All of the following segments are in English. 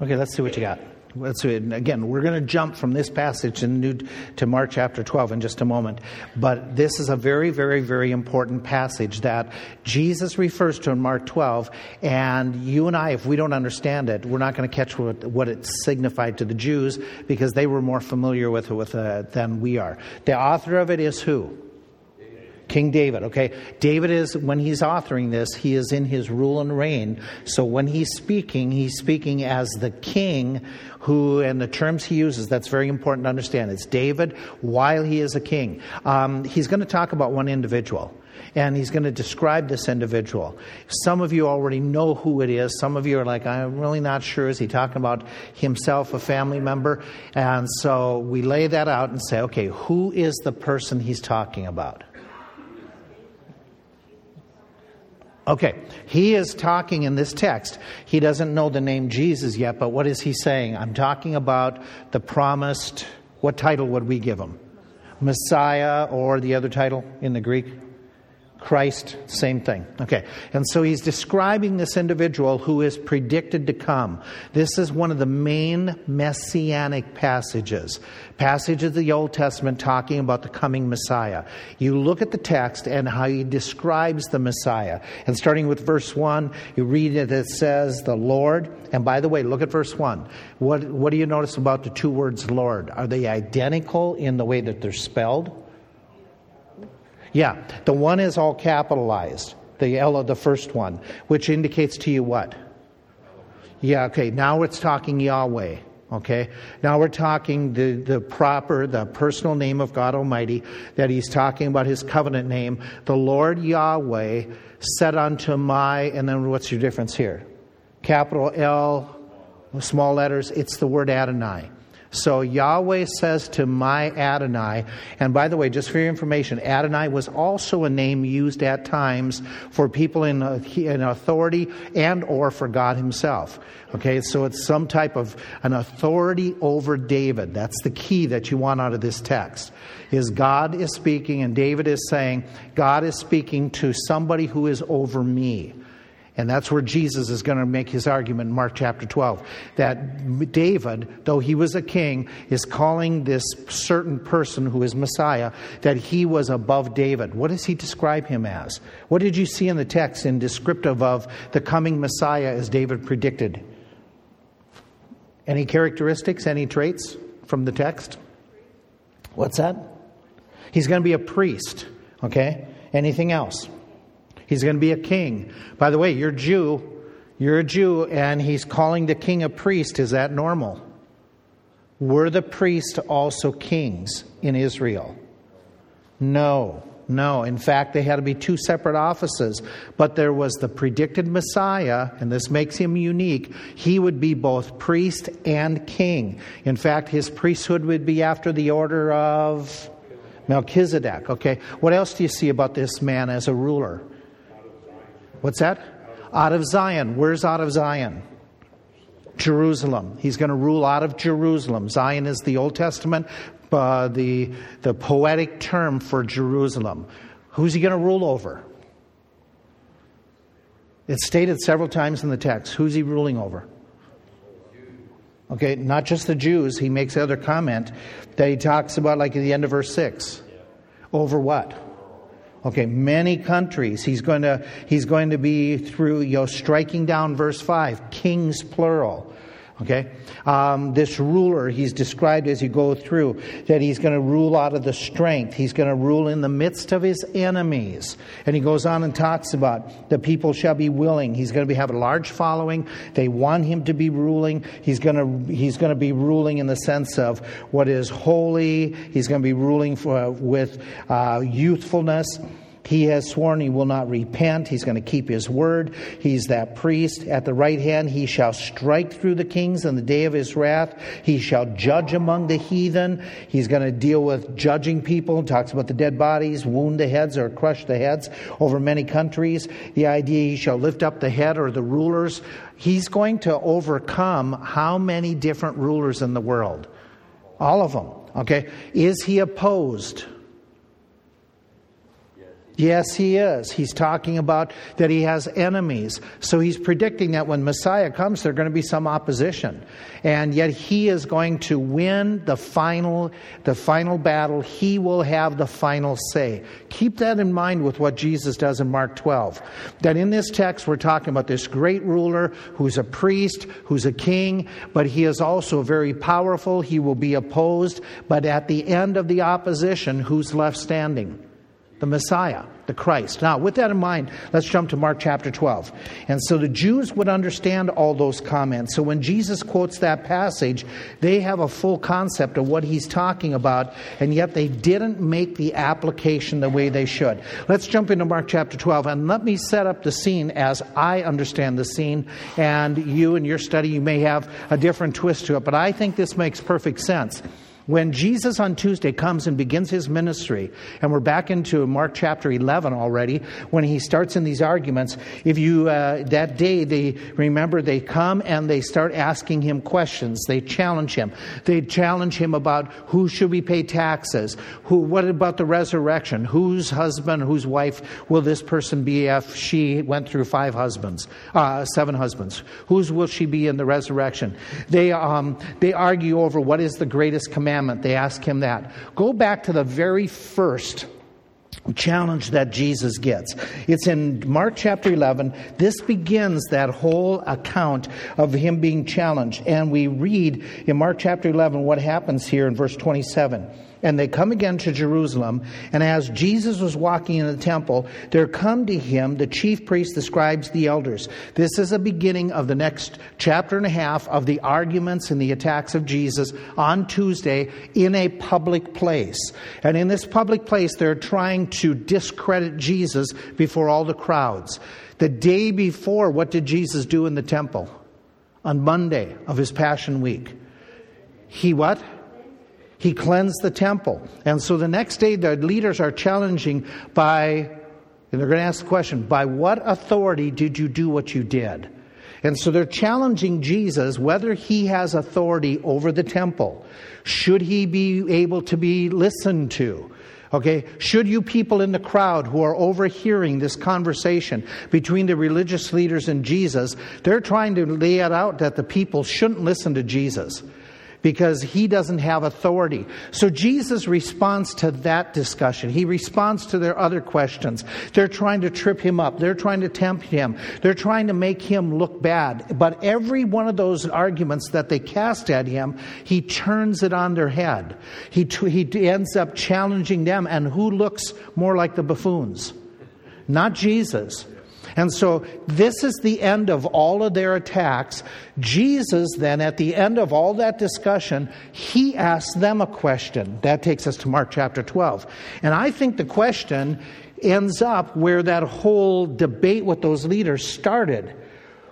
Okay, let's see what you got. Let's see. Again, we're going to jump from this passage in New, to Mark chapter 12 in just a moment. But this is a very, very, very important passage that Jesus refers to in Mark 12. And you and I, if we don't understand it, we're not going to catch what, what it signified to the Jews because they were more familiar with it with, uh, than we are. The author of it is who? King David, okay? David is, when he's authoring this, he is in his rule and reign. So when he's speaking, he's speaking as the king who, and the terms he uses, that's very important to understand. It's David while he is a king. Um, he's going to talk about one individual and he's going to describe this individual. Some of you already know who it is. Some of you are like, I'm really not sure. Is he talking about himself, a family member? And so we lay that out and say, okay, who is the person he's talking about? Okay, he is talking in this text. He doesn't know the name Jesus yet, but what is he saying? I'm talking about the promised, what title would we give him? Messiah or the other title in the Greek? Christ, same thing. Okay. And so he's describing this individual who is predicted to come. This is one of the main messianic passages. passages of the Old Testament talking about the coming Messiah. You look at the text and how he describes the Messiah. And starting with verse 1, you read it, it says, the Lord. And by the way, look at verse 1. What, what do you notice about the two words Lord? Are they identical in the way that they're spelled? Yeah, the one is all capitalized, the L of the first one, which indicates to you what? Yeah, okay, now it's talking Yahweh. Okay? Now we're talking the, the proper, the personal name of God Almighty, that he's talking about his covenant name. The Lord Yahweh said unto my, and then what's your difference here? Capital L, small letters, it's the word Adonai. So Yahweh says to my Adonai, and by the way, just for your information, Adonai was also a name used at times for people in, in authority and or for God himself. Okay, so it's some type of an authority over David. That's the key that you want out of this text. Is God is speaking and David is saying, God is speaking to somebody who is over me. And that's where Jesus is going to make his argument in Mark chapter 12. That David, though he was a king, is calling this certain person who is Messiah, that he was above David. What does he describe him as? What did you see in the text in descriptive of the coming Messiah as David predicted? Any characteristics, any traits from the text? What's that? He's going to be a priest, okay? Anything else? He's going to be a king. By the way, you're Jew. You're a Jew, and he's calling the king a priest. Is that normal? Were the priests also kings in Israel? No, no. In fact, they had to be two separate offices. But there was the predicted Messiah, and this makes him unique. He would be both priest and king. In fact, his priesthood would be after the order of Melchizedek. Okay, what else do you see about this man as a ruler? What's that? Out of Zion. Where's out of Zion? Jerusalem. He's going to rule out of Jerusalem. Zion is the Old Testament, uh, the, the poetic term for Jerusalem. Who's he going to rule over? It's stated several times in the text. Who's he ruling over? Okay, not just the Jews. He makes other comment that he talks about, like at the end of verse 6. Over what? Okay, many countries. He's going to, he's going to be through, you know, striking down verse 5, kings plural. Okay? Um, this ruler, he's described as you go through, that he's going to rule out of the strength. He's going to rule in the midst of his enemies. And he goes on and talks about the people shall be willing. He's going to be, have a large following. They want him to be ruling. He's going to, he's going to be ruling in the sense of what is holy. He's going to be ruling for, with uh, youthfulness. He has sworn he will not repent. He's going to keep his word. He's that priest. At the right hand, he shall strike through the kings in the day of his wrath. He shall judge among the heathen. He's going to deal with judging people. Talks about the dead bodies, wound the heads or crush the heads over many countries. The idea he shall lift up the head or the rulers. He's going to overcome how many different rulers in the world? All of them. Okay. Is he opposed? Yes, he is. He's talking about that he has enemies. So he's predicting that when Messiah comes, there's going to be some opposition. And yet he is going to win the final, the final battle. He will have the final say. Keep that in mind with what Jesus does in Mark 12. That in this text, we're talking about this great ruler who's a priest, who's a king, but he is also very powerful. He will be opposed. But at the end of the opposition, who's left standing? The Messiah, the Christ. Now, with that in mind, let's jump to Mark chapter 12. And so the Jews would understand all those comments. So when Jesus quotes that passage, they have a full concept of what he's talking about, and yet they didn't make the application the way they should. Let's jump into Mark chapter 12, and let me set up the scene as I understand the scene. And you, in your study, you may have a different twist to it, but I think this makes perfect sense. When Jesus on Tuesday comes and begins his ministry, and we're back into Mark chapter 11 already, when he starts in these arguments, if you, uh, that day, they remember they come and they start asking him questions. They challenge him. They challenge him about who should we pay taxes? Who, what about the resurrection? Whose husband, whose wife will this person be if she went through five husbands, uh, seven husbands? Whose will she be in the resurrection? They, um, they argue over what is the greatest commandment commandment. They ask him that. Go back to the very first challenge that Jesus gets. It's in Mark chapter 11. This begins that whole account of him being challenged. And we read in Mark chapter 11 what happens here in verse 27. And they come again to Jerusalem, and as Jesus was walking in the temple, there come to him the chief priests, the scribes, the elders. This is a beginning of the next chapter and a half of the arguments and the attacks of Jesus on Tuesday in a public place. And in this public place, they're trying to discredit Jesus before all the crowds. The day before, what did Jesus do in the temple? On Monday of his Passion Week. He what? He cleansed the temple. And so the next day, the leaders are challenging by, and they're going to ask the question, by what authority did you do what you did? And so they're challenging Jesus whether he has authority over the temple. Should he be able to be listened to? Okay, should you people in the crowd who are overhearing this conversation between the religious leaders and Jesus, they're trying to lay it out that the people shouldn't listen to Jesus because he doesn't have authority. So Jesus responds to that discussion. He responds to their other questions. They're trying to trip him up. They're trying to tempt him. They're trying to make him look bad. But every one of those arguments that they cast at him, he turns it on their head. He, he ends up challenging them. And who looks more like the buffoons? Not Jesus. And so this is the end of all of their attacks. Jesus, then, at the end of all that discussion, he asks them a question. That takes us to Mark chapter 12. And I think the question ends up where that whole debate with those leaders started.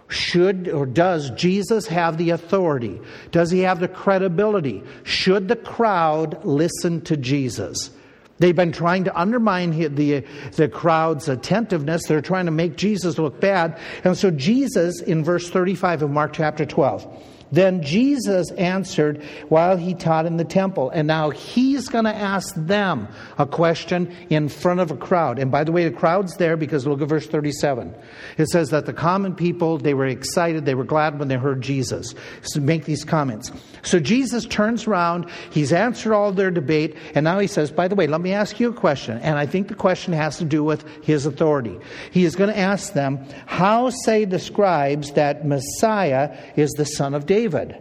Should or does Jesus have the authority? Does he have the credibility? Should the crowd listen to Jesus? They've been trying to undermine the, the crowd's attentiveness. They're trying to make Jesus look bad. And so, Jesus, in verse 35 of Mark chapter 12, then Jesus answered while he taught in the temple. And now he's going to ask them a question in front of a crowd. And by the way, the crowd's there because look at verse 37. It says that the common people, they were excited, they were glad when they heard Jesus so make these comments. So Jesus turns around, he's answered all their debate, and now he says, By the way, let me ask you a question. And I think the question has to do with his authority. He is going to ask them, How say the scribes that Messiah is the son of David?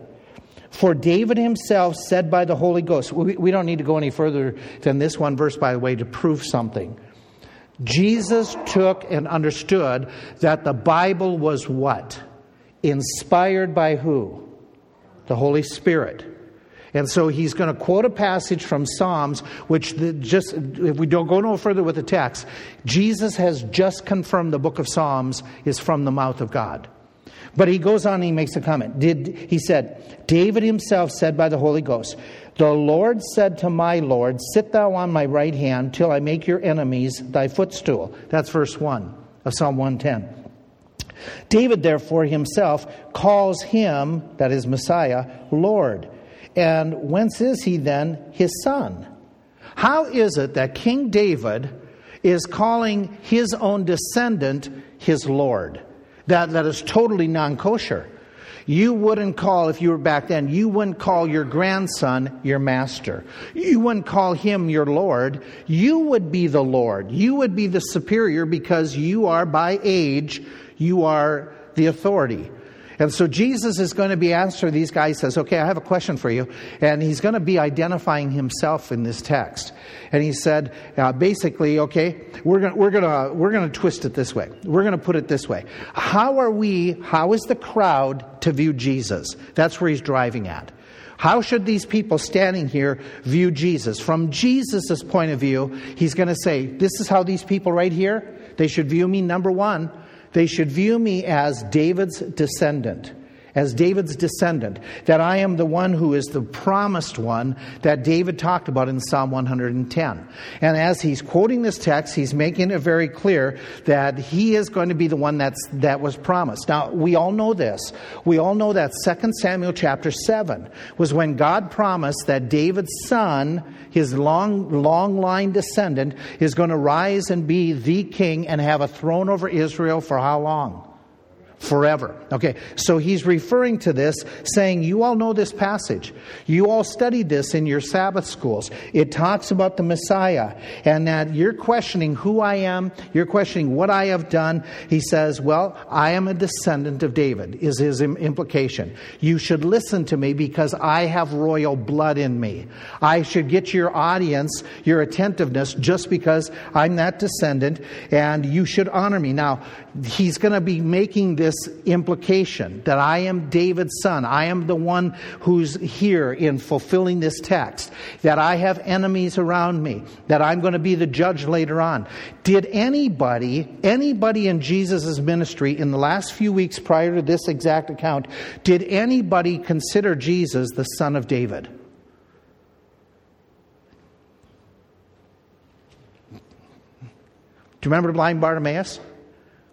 For David himself said by the Holy Ghost, we, we don't need to go any further than this one verse, by the way, to prove something. Jesus took and understood that the Bible was what? Inspired by who? The Holy Spirit. And so he's going to quote a passage from Psalms, which the, just, if we don't go no further with the text, Jesus has just confirmed the book of Psalms is from the mouth of God. But he goes on and he makes a comment. Did, he said, David himself said by the Holy Ghost, The Lord said to my Lord, Sit thou on my right hand till I make your enemies thy footstool. That's verse 1 of Psalm 110. David, therefore, himself calls him, that is Messiah, Lord. And whence is he then his son? How is it that King David is calling his own descendant his Lord. That, that is totally non kosher. You wouldn't call, if you were back then, you wouldn't call your grandson your master. You wouldn't call him your Lord. You would be the Lord. You would be the superior because you are by age, you are the authority. And so Jesus is going to be answering these guys, says, Okay, I have a question for you. And he's going to be identifying himself in this text. And he said, uh, basically, okay, we're going we're to we're to twist it this way. We're going to put it this way. How are we, how is the crowd to view Jesus? That's where he's driving at. How should these people standing here view Jesus? From Jesus' point of view, he's going to say, This is how these people right here, they should view me, number one they should view me as David's descendant as David's descendant, that I am the one who is the promised one that David talked about in Psalm 110. And as he's quoting this text, he's making it very clear that he is going to be the one that's, that was promised. Now, we all know this. We all know that 2 Samuel chapter 7 was when God promised that David's son, his long, long line descendant, is going to rise and be the king and have a throne over Israel for how long? Forever. Okay, so he's referring to this, saying, You all know this passage. You all studied this in your Sabbath schools. It talks about the Messiah, and that you're questioning who I am, you're questioning what I have done. He says, Well, I am a descendant of David, is his implication. You should listen to me because I have royal blood in me. I should get your audience, your attentiveness, just because I'm that descendant, and you should honor me. Now, he's going to be making this implication that I am David's son. I am the one who's here in fulfilling this text. That I have enemies around me. That I'm going to be the judge later on. Did anybody, anybody in Jesus' ministry in the last few weeks prior to this exact account, did anybody consider Jesus the son of David? Do you remember blind Bartimaeus?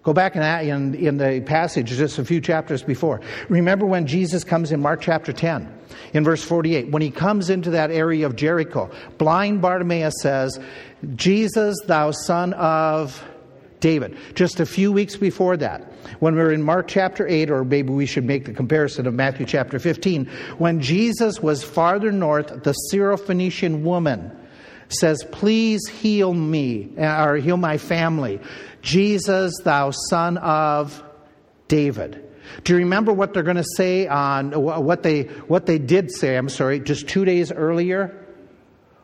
Go back in, in, in, the passage just a few chapters before. Remember when Jesus comes in Mark chapter 10, in verse 48, when he comes into that area of Jericho, blind Bartimaeus says, Jesus, thou son of David. Just a few weeks before that, when we are in Mark chapter 8, or maybe we should make the comparison of Matthew chapter 15, when Jesus was farther north, the Syrophoenician woman says, Please heal me, uh, or heal my family. Jesus, thou son of David. Do you remember what they're going to say on what they what they did say? I'm sorry, just two days earlier.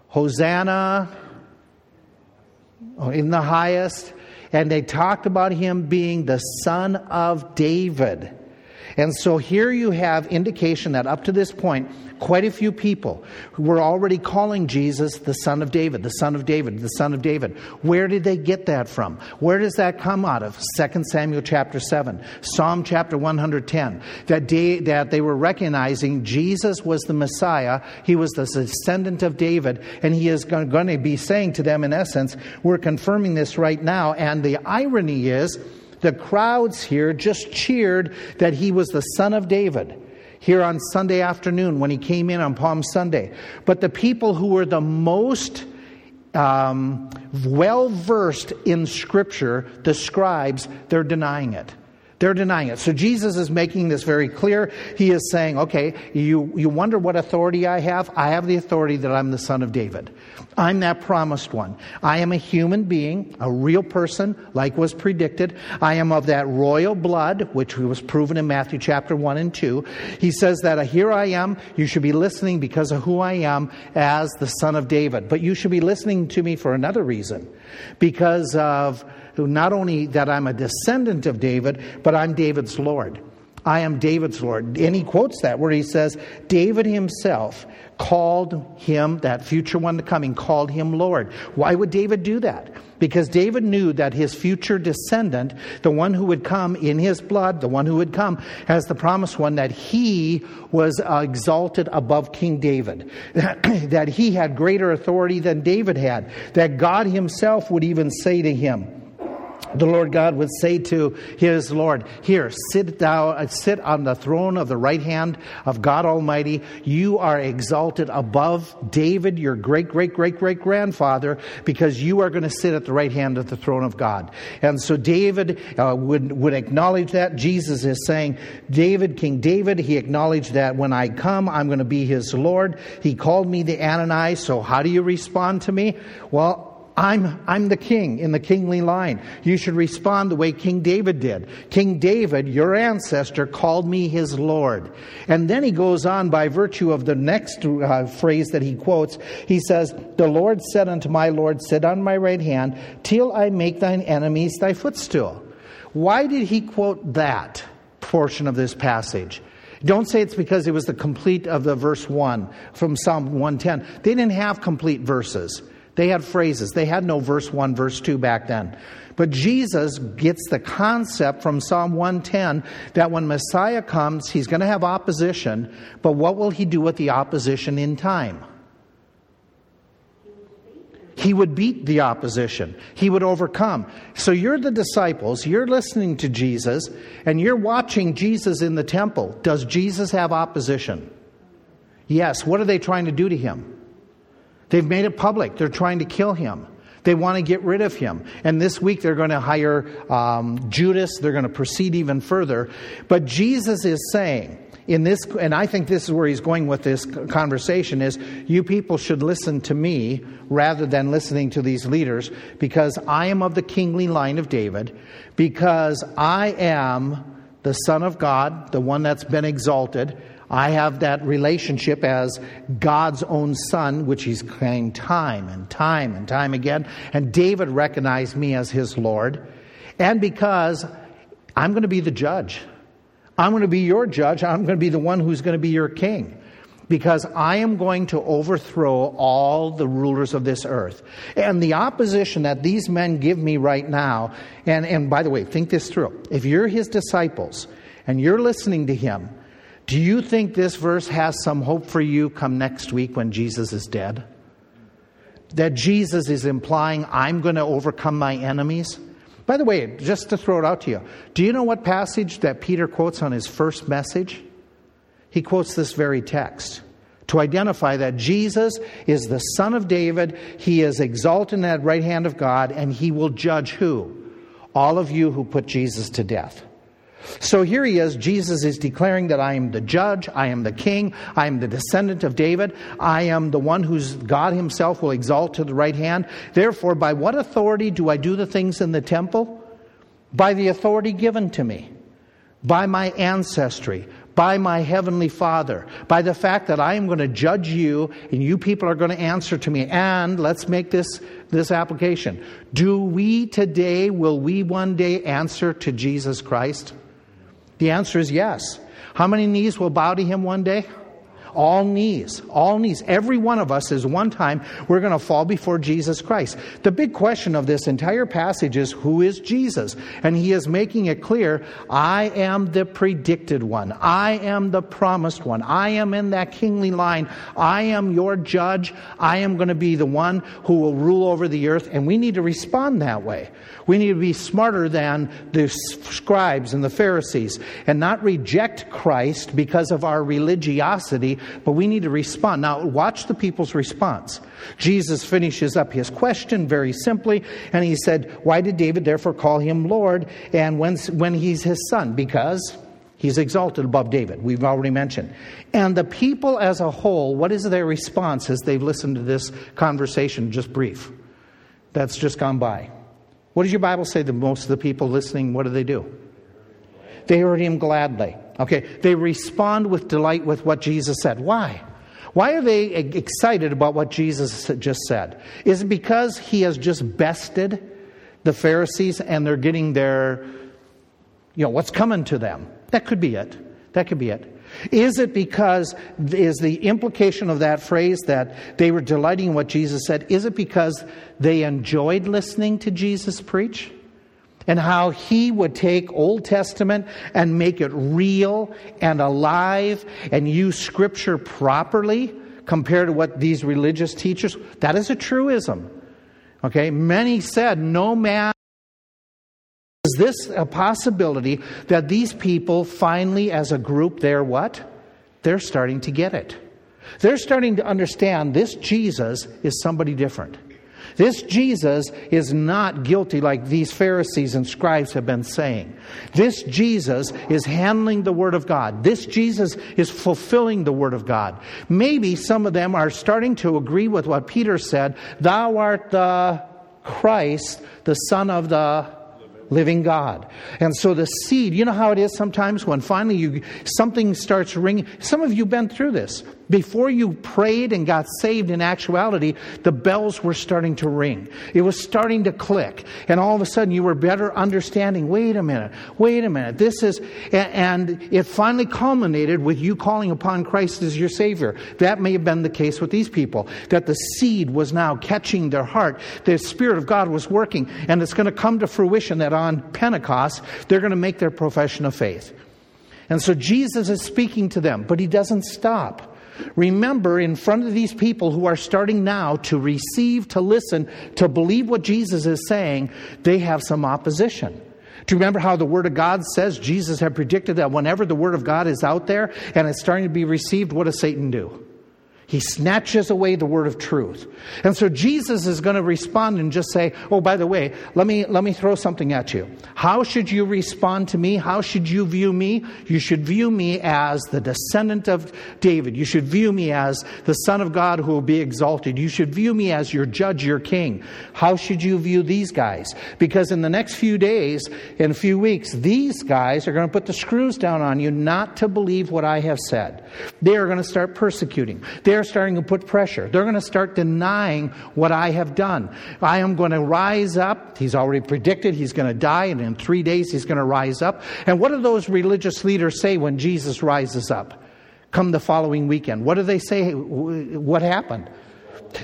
Hosanna in the highest, and they talked about him being the son of David. And so here you have indication that up to this point, quite a few people who were already calling Jesus the Son of David, the Son of David, the Son of David. Where did they get that from? Where does that come out of? 2 Samuel chapter 7, Psalm chapter 110. That they, that they were recognizing Jesus was the Messiah, he was the descendant of David, and he is going to be saying to them, in essence, we're confirming this right now. And the irony is, the crowds here just cheered that he was the son of David here on Sunday afternoon when he came in on Palm Sunday. But the people who were the most um, well versed in Scripture, the scribes, they're denying it. They're denying it. So Jesus is making this very clear. He is saying, okay, you, you wonder what authority I have? I have the authority that I'm the son of David. I'm that promised one. I am a human being, a real person, like was predicted. I am of that royal blood, which was proven in Matthew chapter 1 and 2. He says that uh, here I am. You should be listening because of who I am as the son of David. But you should be listening to me for another reason. Because of not only that I'm a descendant of David, but I'm David's Lord. I am David's Lord. And he quotes that where he says, David himself called him, that future one to coming, called him Lord. Why would David do that? Because David knew that his future descendant, the one who would come in his blood, the one who would come as the promised one, that he was exalted above King David, that he had greater authority than David had, that God himself would even say to him, the Lord God would say to his Lord, Here, sit down, uh, sit on the throne of the right hand of God Almighty. You are exalted above David, your great, great, great, great grandfather, because you are going to sit at the right hand of the throne of God. And so David uh, would, would acknowledge that. Jesus is saying, David, King David, he acknowledged that when I come, I'm going to be his Lord. He called me the Adonai, so how do you respond to me? Well, I'm, I'm the king in the kingly line. You should respond the way King David did. King David, your ancestor, called me his Lord. And then he goes on by virtue of the next uh, phrase that he quotes. He says, The Lord said unto my Lord, Sit on my right hand till I make thine enemies thy footstool. Why did he quote that portion of this passage? Don't say it's because it was the complete of the verse 1 from Psalm 110. They didn't have complete verses. They had phrases. They had no verse 1, verse 2 back then. But Jesus gets the concept from Psalm 110 that when Messiah comes, he's going to have opposition, but what will he do with the opposition in time? He would beat the opposition. He would overcome. So you're the disciples, you're listening to Jesus, and you're watching Jesus in the temple. Does Jesus have opposition? Yes. What are they trying to do to him? They've made it public. They're trying to kill him. They want to get rid of him. And this week they're going to hire um, Judas. They're going to proceed even further. But Jesus is saying, in this, and I think this is where he's going with this conversation, is you people should listen to me rather than listening to these leaders because I am of the kingly line of David, because I am the Son of God, the one that's been exalted. I have that relationship as God's own son, which he's claimed time and time and time again. And David recognized me as his Lord. And because I'm going to be the judge. I'm going to be your judge. I'm going to be the one who's going to be your king. Because I am going to overthrow all the rulers of this earth. And the opposition that these men give me right now, and, and by the way, think this through. If you're his disciples and you're listening to him, do you think this verse has some hope for you come next week when Jesus is dead? That Jesus is implying, I'm going to overcome my enemies? By the way, just to throw it out to you, do you know what passage that Peter quotes on his first message? He quotes this very text to identify that Jesus is the Son of David, he is exalted at the right hand of God, and he will judge who? All of you who put Jesus to death. So here he is. Jesus is declaring that I am the judge, I am the king, I am the descendant of David, I am the one whose God himself will exalt to the right hand. Therefore, by what authority do I do the things in the temple? By the authority given to me, by my ancestry, by my heavenly Father, by the fact that I am going to judge you and you people are going to answer to me. And let's make this, this application. Do we today, will we one day answer to Jesus Christ? The answer is yes. How many knees will bow to him one day? All knees, all knees. Every one of us is one time we're going to fall before Jesus Christ. The big question of this entire passage is who is Jesus? And he is making it clear I am the predicted one. I am the promised one. I am in that kingly line. I am your judge. I am going to be the one who will rule over the earth. And we need to respond that way. We need to be smarter than the scribes and the Pharisees and not reject Christ because of our religiosity, but we need to respond. Now, watch the people's response. Jesus finishes up his question very simply, and he said, Why did David therefore call him Lord? And when, when he's his son? Because he's exalted above David. We've already mentioned. And the people as a whole, what is their response as they've listened to this conversation, just brief? That's just gone by. What does your Bible say that most of the people listening, what do they do? They heard him gladly. Okay, they respond with delight with what Jesus said. Why? Why are they excited about what Jesus just said? Is it because he has just bested the Pharisees and they're getting their, you know, what's coming to them? That could be it. That could be it. Is it because, is the implication of that phrase that they were delighting in what Jesus said, is it because they enjoyed listening to Jesus preach? And how he would take Old Testament and make it real and alive and use Scripture properly compared to what these religious teachers, that is a truism. Okay, many said, no man Is this a possibility that these people finally, as a group, they're what? They're starting to get it. They're starting to understand this Jesus is somebody different. This Jesus is not guilty like these Pharisees and scribes have been saying. This Jesus is handling the Word of God. This Jesus is fulfilling the Word of God. Maybe some of them are starting to agree with what Peter said Thou art the Christ, the Son of the living God. And so the seed, you know how it is sometimes when finally you something starts ringing. Some of you have been through this. Before you prayed and got saved in actuality, the bells were starting to ring. It was starting to click. And all of a sudden you were better understanding, wait a minute, wait a minute. This is and it finally culminated with you calling upon Christ as your savior. That may have been the case with these people. That the seed was now catching their heart. The spirit of God was working and it's going to come to fruition that on Pentecost, they're going to make their profession of faith. And so Jesus is speaking to them, but he doesn't stop. Remember, in front of these people who are starting now to receive, to listen, to believe what Jesus is saying, they have some opposition. Do you remember how the Word of God says Jesus had predicted that whenever the Word of God is out there and it's starting to be received, what does Satan do? He snatches away the word of truth. And so Jesus is going to respond and just say, "Oh, by the way, let me let me throw something at you. How should you respond to me? How should you view me? You should view me as the descendant of David. You should view me as the son of God who will be exalted. You should view me as your judge, your king. How should you view these guys? Because in the next few days, in a few weeks, these guys are going to put the screws down on you not to believe what I have said. They are going to start persecuting. They they're starting to put pressure. They're going to start denying what I have done. I am going to rise up. He's already predicted he's going to die, and in three days he's going to rise up. And what do those religious leaders say when Jesus rises up? Come the following weekend. What do they say? What happened?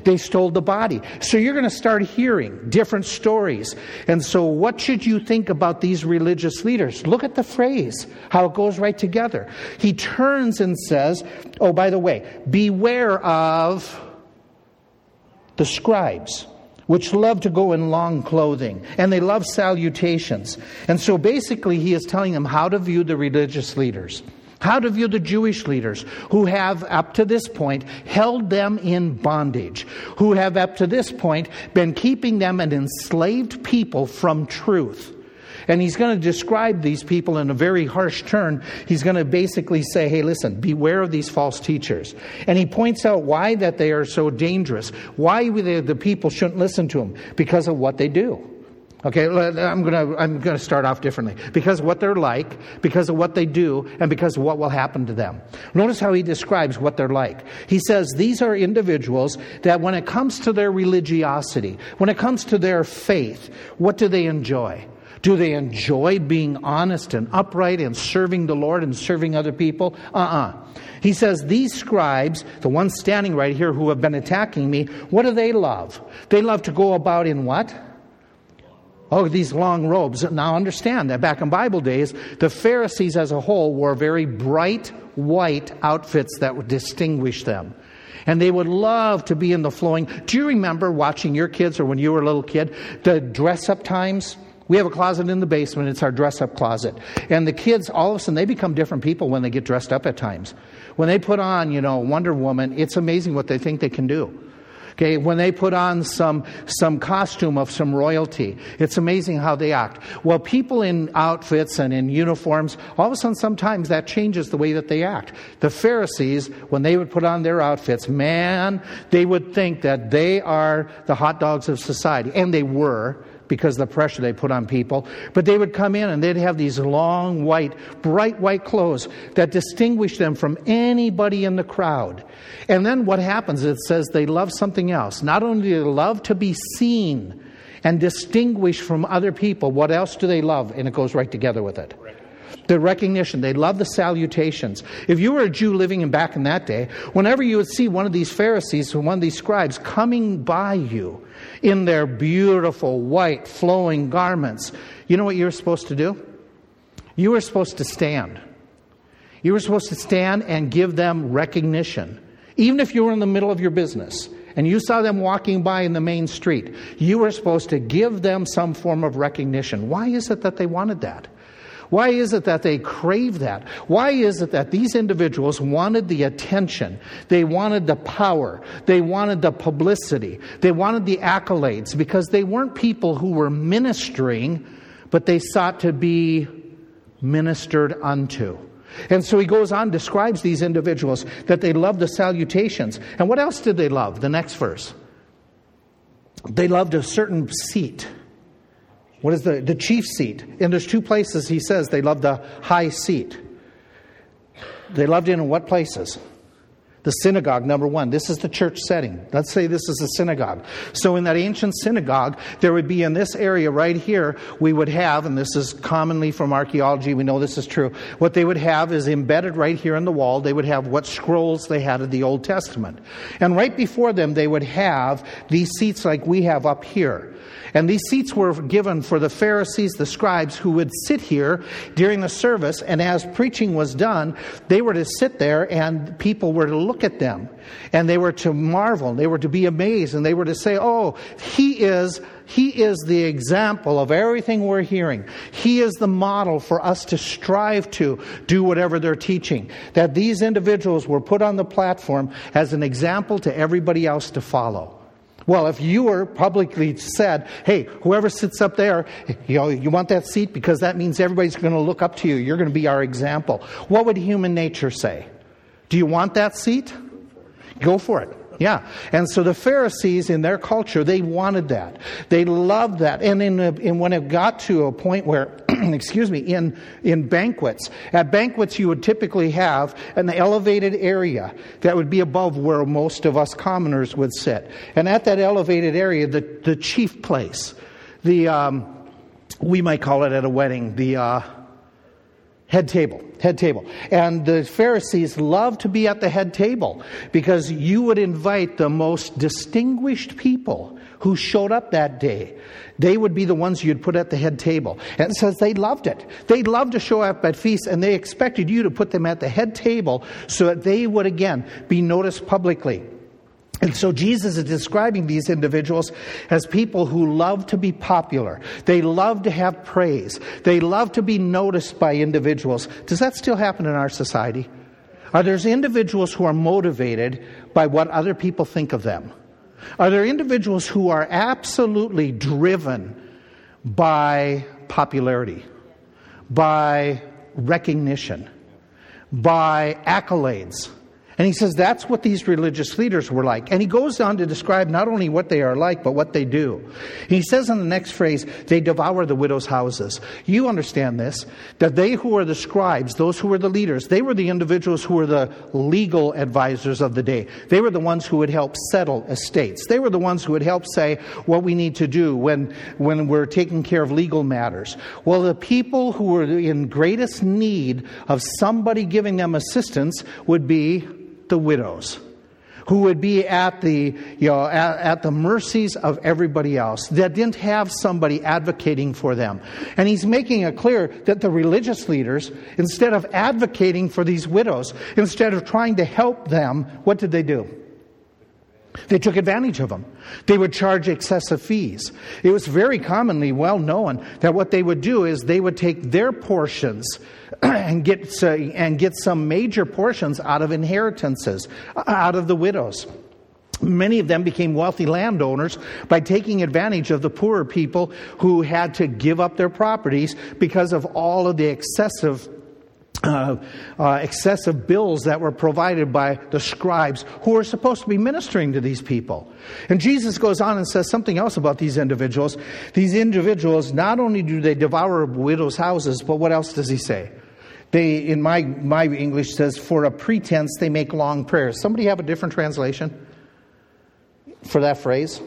They stole the body. So you're going to start hearing different stories. And so, what should you think about these religious leaders? Look at the phrase, how it goes right together. He turns and says, Oh, by the way, beware of the scribes which love to go in long clothing, and they love salutations. And so basically, he is telling them how to view the religious leaders. How to view the Jewish leaders who have, up to this point, held them in bondage, who have, up to this point, been keeping them an enslaved people from truth. And he's going to describe these people in a very harsh turn. He's going to basically say, hey, listen, beware of these false teachers. And he points out why that they are so dangerous, why the people shouldn't listen to them, because of what they do. Okay, I'm going to I'm going to start off differently because what they're like, because of what they do, and because of what will happen to them. Notice how he describes what they're like. He says these are individuals that when it comes to their religiosity, when it comes to their faith, what do they enjoy? Do they enjoy being honest and upright and serving the Lord and serving other people? Uh uh-uh. uh He says, These scribes, the ones standing right here who have been attacking me, what do they love? They love to go about in what? Oh, these long robes. Now understand that back in Bible days, the Pharisees as a whole wore very bright white outfits that would distinguish them. And they would love to be in the flowing. Do you remember watching your kids or when you were a little kid, the dress up times? We have a closet in the basement. It's our dress up closet. And the kids, all of a sudden, they become different people when they get dressed up at times. When they put on, you know, Wonder Woman, it's amazing what they think they can do. Okay, when they put on some, some costume of some royalty, it's amazing how they act. Well, people in outfits and in uniforms, all of a sudden, sometimes that changes the way that they act. The Pharisees, when they would put on their outfits, man, they would think that they are the hot dogs of society. And they were because of the pressure they put on people. But they would come in and they'd have these long white, bright white clothes that distinguish them from anybody in the crowd. And then what happens, it says they love something else. Not only do they love to be seen and distinguished from other people, what else do they love? And it goes right together with it the recognition. They love the salutations. If you were a Jew living in back in that day, whenever you would see one of these Pharisees or one of these scribes coming by you in their beautiful white flowing garments, you know what you were supposed to do? You were supposed to stand. You were supposed to stand and give them recognition, even if you were in the middle of your business and you saw them walking by in the main street, you were supposed to give them some form of recognition. Why is it that they wanted that? Why is it that they crave that? Why is it that these individuals wanted the attention? They wanted the power. They wanted the publicity. They wanted the accolades because they weren't people who were ministering, but they sought to be ministered unto. And so he goes on, describes these individuals that they loved the salutations. And what else did they love? The next verse. They loved a certain seat. What is the, the chief seat? And there's two places he says they loved the high seat. They loved it in what places? The synagogue, number one. This is the church setting. Let's say this is a synagogue. So, in that ancient synagogue, there would be in this area right here, we would have, and this is commonly from archaeology, we know this is true. What they would have is embedded right here in the wall, they would have what scrolls they had of the Old Testament. And right before them, they would have these seats like we have up here. And these seats were given for the Pharisees, the scribes, who would sit here during the service. And as preaching was done, they were to sit there and people were to look at them. And they were to marvel. They were to be amazed. And they were to say, Oh, he is. He is the example of everything we're hearing. He is the model for us to strive to do whatever they're teaching. That these individuals were put on the platform as an example to everybody else to follow. Well, if you were publicly said, hey, whoever sits up there, you know, you want that seat because that means everybody's going to look up to you. You're going to be our example. What would human nature say? Do you want that seat? Go for it. Yeah. And so the Pharisees in their culture, they wanted that. They loved that. And in, a, in when it got to a point where, excuse me, in, in banquets, at banquets you would typically have an elevated area that would be above where most of us commoners would sit. And at that elevated area, the, the chief place, the, um, we might call it at a wedding, the, uh, Head table, head table. And the Pharisees loved to be at the head table because you would invite the most distinguished people who showed up that day. They would be the ones you'd put at the head table. And it says they loved it. They loved to show up at feasts and they expected you to put them at the head table so that they would again be noticed publicly. And so Jesus is describing these individuals as people who love to be popular. They love to have praise. They love to be noticed by individuals. Does that still happen in our society? Are there individuals who are motivated by what other people think of them? Are there individuals who are absolutely driven by popularity, by recognition, by accolades? And he says that's what these religious leaders were like. And he goes on to describe not only what they are like, but what they do. He says in the next phrase, they devour the widows' houses. You understand this, that they who are the scribes, those who were the leaders, they were the individuals who were the legal advisors of the day. They were the ones who would help settle estates. They were the ones who would help say what we need to do when, when we're taking care of legal matters. Well, the people who were in greatest need of somebody giving them assistance would be the widows who would be at the, you know, at, at, the mercies of everybody else, that didn't have somebody advocating for them. And he's making it clear that the religious leaders, instead of advocating for these widows, instead of trying to help them, what did they do? They took advantage of them. They would charge excessive fees. It was very commonly well known that what they would do is they would take their portions and get, uh, and get some major portions out of inheritances, out of the widows. Many of them became wealthy landowners by taking advantage of the poorer people who had to give up their properties because of all of the excessive uh, uh, excessive bills that were provided by the scribes who were supposed to be ministering to these people. And Jesus goes on and says something else about these individuals. These individuals, not only do they devour widows' houses, but what else does he say? They, in my, my English, says, for a pretense, they make long prayers. Somebody have a different translation for that phrase?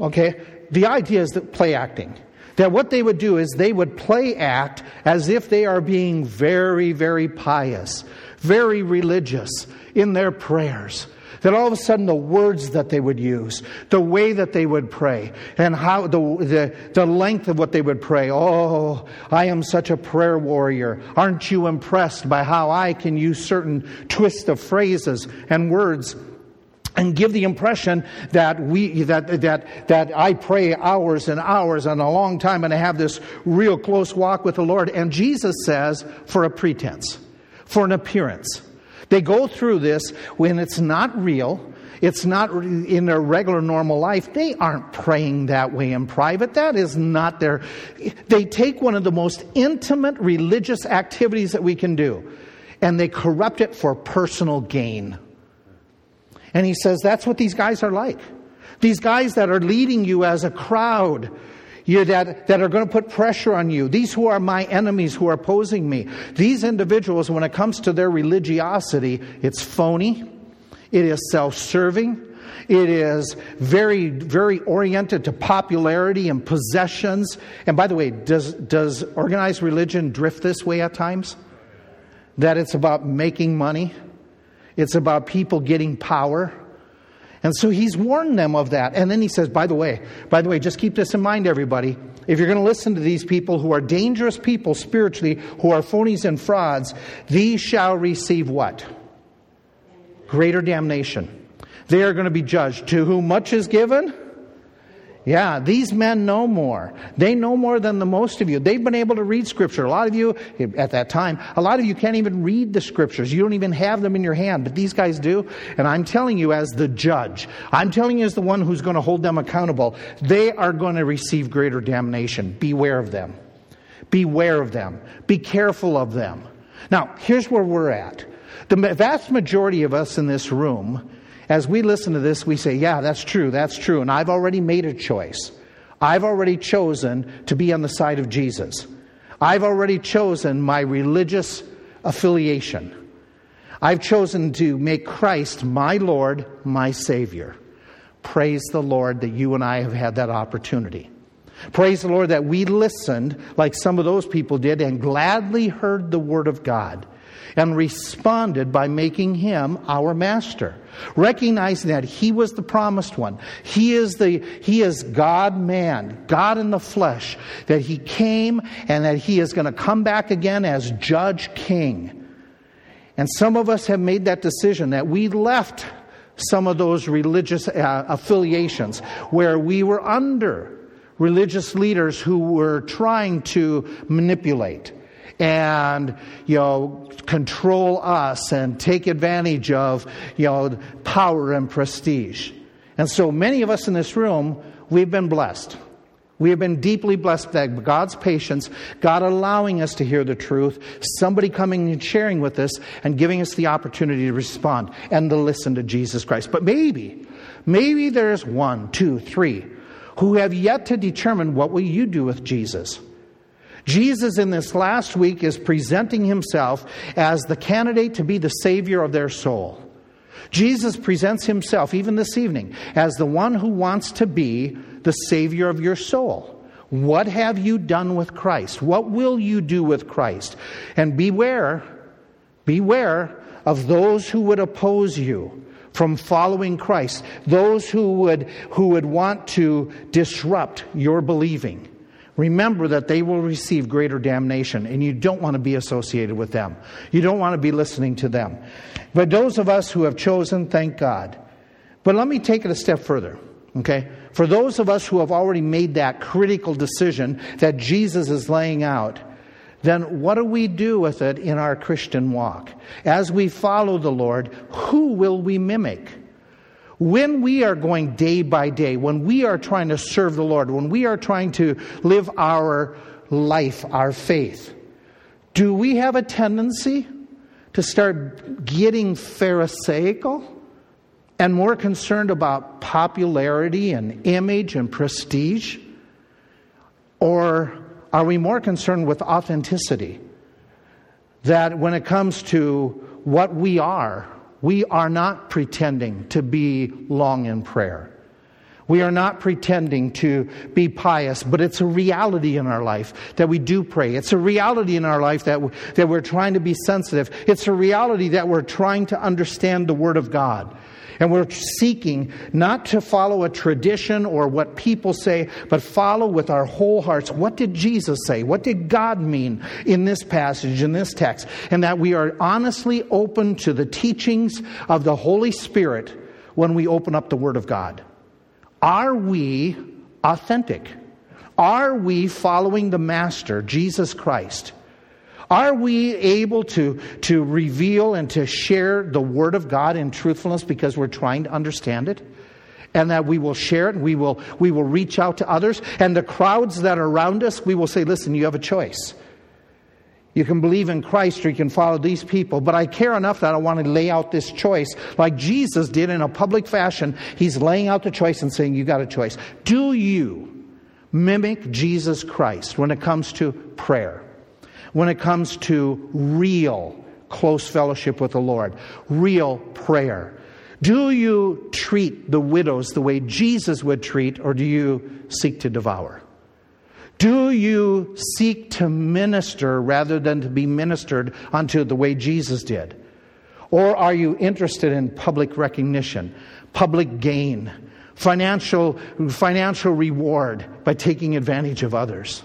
Okay. The idea is that play acting that what they would do is they would play act as if they are being very, very pious, very religious in their prayers. That all of a sudden the words that they would use, the way that they would pray, and how the, the, the length of what they would pray. Oh, I am such a prayer warrior. Aren't you impressed by how I can use certain twists of phrases and words and give the impression that we that that that I pray hours and hours and a long time and I have this real close walk with the Lord. And Jesus says for a pretense for an appearance. They go through this when it's not real. It's not in their regular normal life. They aren't praying that way in private. That is not their they take one of the most intimate religious activities that we can do and they corrupt it for personal gain and he says that's what these guys are like. These guys that are leading you as a crowd, you that, that are going to put pressure on you. These who are my enemies who are opposing me. These individuals, when it comes to their religiosity, it's phony. It is self serving. It is very, very oriented to popularity and possessions. And by the way, does, does organized religion drift this way at times? That it's about making money? It's about people getting power. And so he's warned them of that. And then he says, by the way, by the way, just keep this in mind, everybody. If you're going to listen to these people who are dangerous people spiritually, who are phonies and frauds, these shall receive what? Greater damnation. They are going to be judged. To whom much is given, yeah, these men know more. They know more than the most of you. They've been able to read Scripture. A lot of you, at that time, a lot of you can't even read the Scriptures. You don't even have them in your hand, but these guys do. And I'm telling you, as the judge, I'm telling you, as the one who's going to hold them accountable, they are going to receive greater damnation. Beware of them. Beware of them. Be careful of them. Now, here's where we're at. The vast majority of us in this room as we listen to this, we say, yeah, that's true, that's true. And I've already made a choice. I've already chosen to be on the side of Jesus. I've already chosen my religious affiliation. I've chosen to make Christ my Lord, my Savior. Praise the Lord that you and I have had that opportunity. Praise the Lord that we listened like some of those people did and gladly heard the Word of God and responded by making him our master. Recognizing that he was the promised one. He is the he is god man god in the flesh that he came and that he is going to come back again as judge king. And some of us have made that decision that we left some of those religious uh, affiliations where we were under religious leaders who were trying to manipulate and you know control us and take advantage of you know power and prestige. And so many of us in this room, we've been blessed. We have been deeply blessed by God's patience, God allowing us to hear the truth, somebody coming and sharing with us and giving us the opportunity to respond and to listen to Jesus Christ. But maybe, maybe there's one, two, three who have yet to determine what will you do with Jesus. Jesus, in this last week, is presenting himself as the candidate to be the Savior of their soul. Jesus presents himself, even this evening, as the one who wants to be the Savior of your soul. What have you done with Christ? What will you do with Christ? And beware, beware of those who would oppose you from following Christ, those who would, who would want to disrupt your believing remember that they will receive greater damnation, and you don't want to be associated with them. You don't want to be listening to them. But those of us who have chosen, thank God. But let me take it a step further, okay? For those of us who have already made that critical decision that Jesus is laying out, then what do we do with it in our Christian walk? As we follow the Lord, who will we mimic? When we are going day by day, when we are trying to serve the Lord, when we are trying to live our life, our faith, do we have a tendency to start getting Pharisaical and more concerned about popularity and image and prestige? Or are we more concerned with authenticity? That when it comes to what we are, we are not pretending to be long in prayer. We are not pretending to be pious, but it's a reality in our life that we do pray. It's a reality in our life that, that we're trying to be sensitive. It's a reality that we're trying to understand the Word of God. And we're seeking not to follow a tradition or what people say, but follow with our whole hearts. What did Jesus say? What did God mean in this passage, in this text? And that we are honestly open to the teachings of the Holy Spirit when we open up the Word of God? Are we authentic? Are we following the Master, Jesus Christ? Are we able to, to reveal and to share the Word of God in truthfulness because we're trying to understand it? And that we will share it, and we will, we will reach out to others, and the crowds that are around us, we will say, listen, you have a choice. You can believe in Christ or you can follow these people, but I care enough that I want to lay out this choice like Jesus did in a public fashion. He's laying out the choice and saying, You got a choice. Do you mimic Jesus Christ when it comes to prayer, when it comes to real close fellowship with the Lord, real prayer? Do you treat the widows the way Jesus would treat, or do you seek to devour? Do you seek to minister rather than to be ministered unto the way Jesus did? Or are you interested in public recognition, public gain, financial, financial reward by taking advantage of others?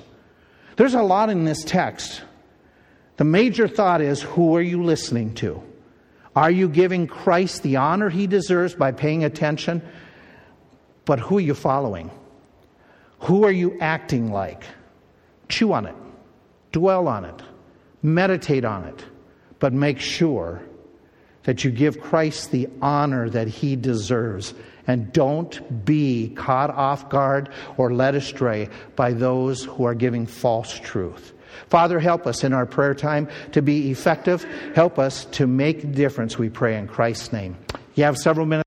There's a lot in this text. The major thought is who are you listening to? Are you giving Christ the honor he deserves by paying attention? But who are you following? Who are you acting like? Chew on it, dwell on it, meditate on it, but make sure that you give Christ the honor that he deserves. And don't be caught off guard or led astray by those who are giving false truth. Father, help us in our prayer time to be effective. Help us to make a difference, we pray in Christ's name. You have several minutes.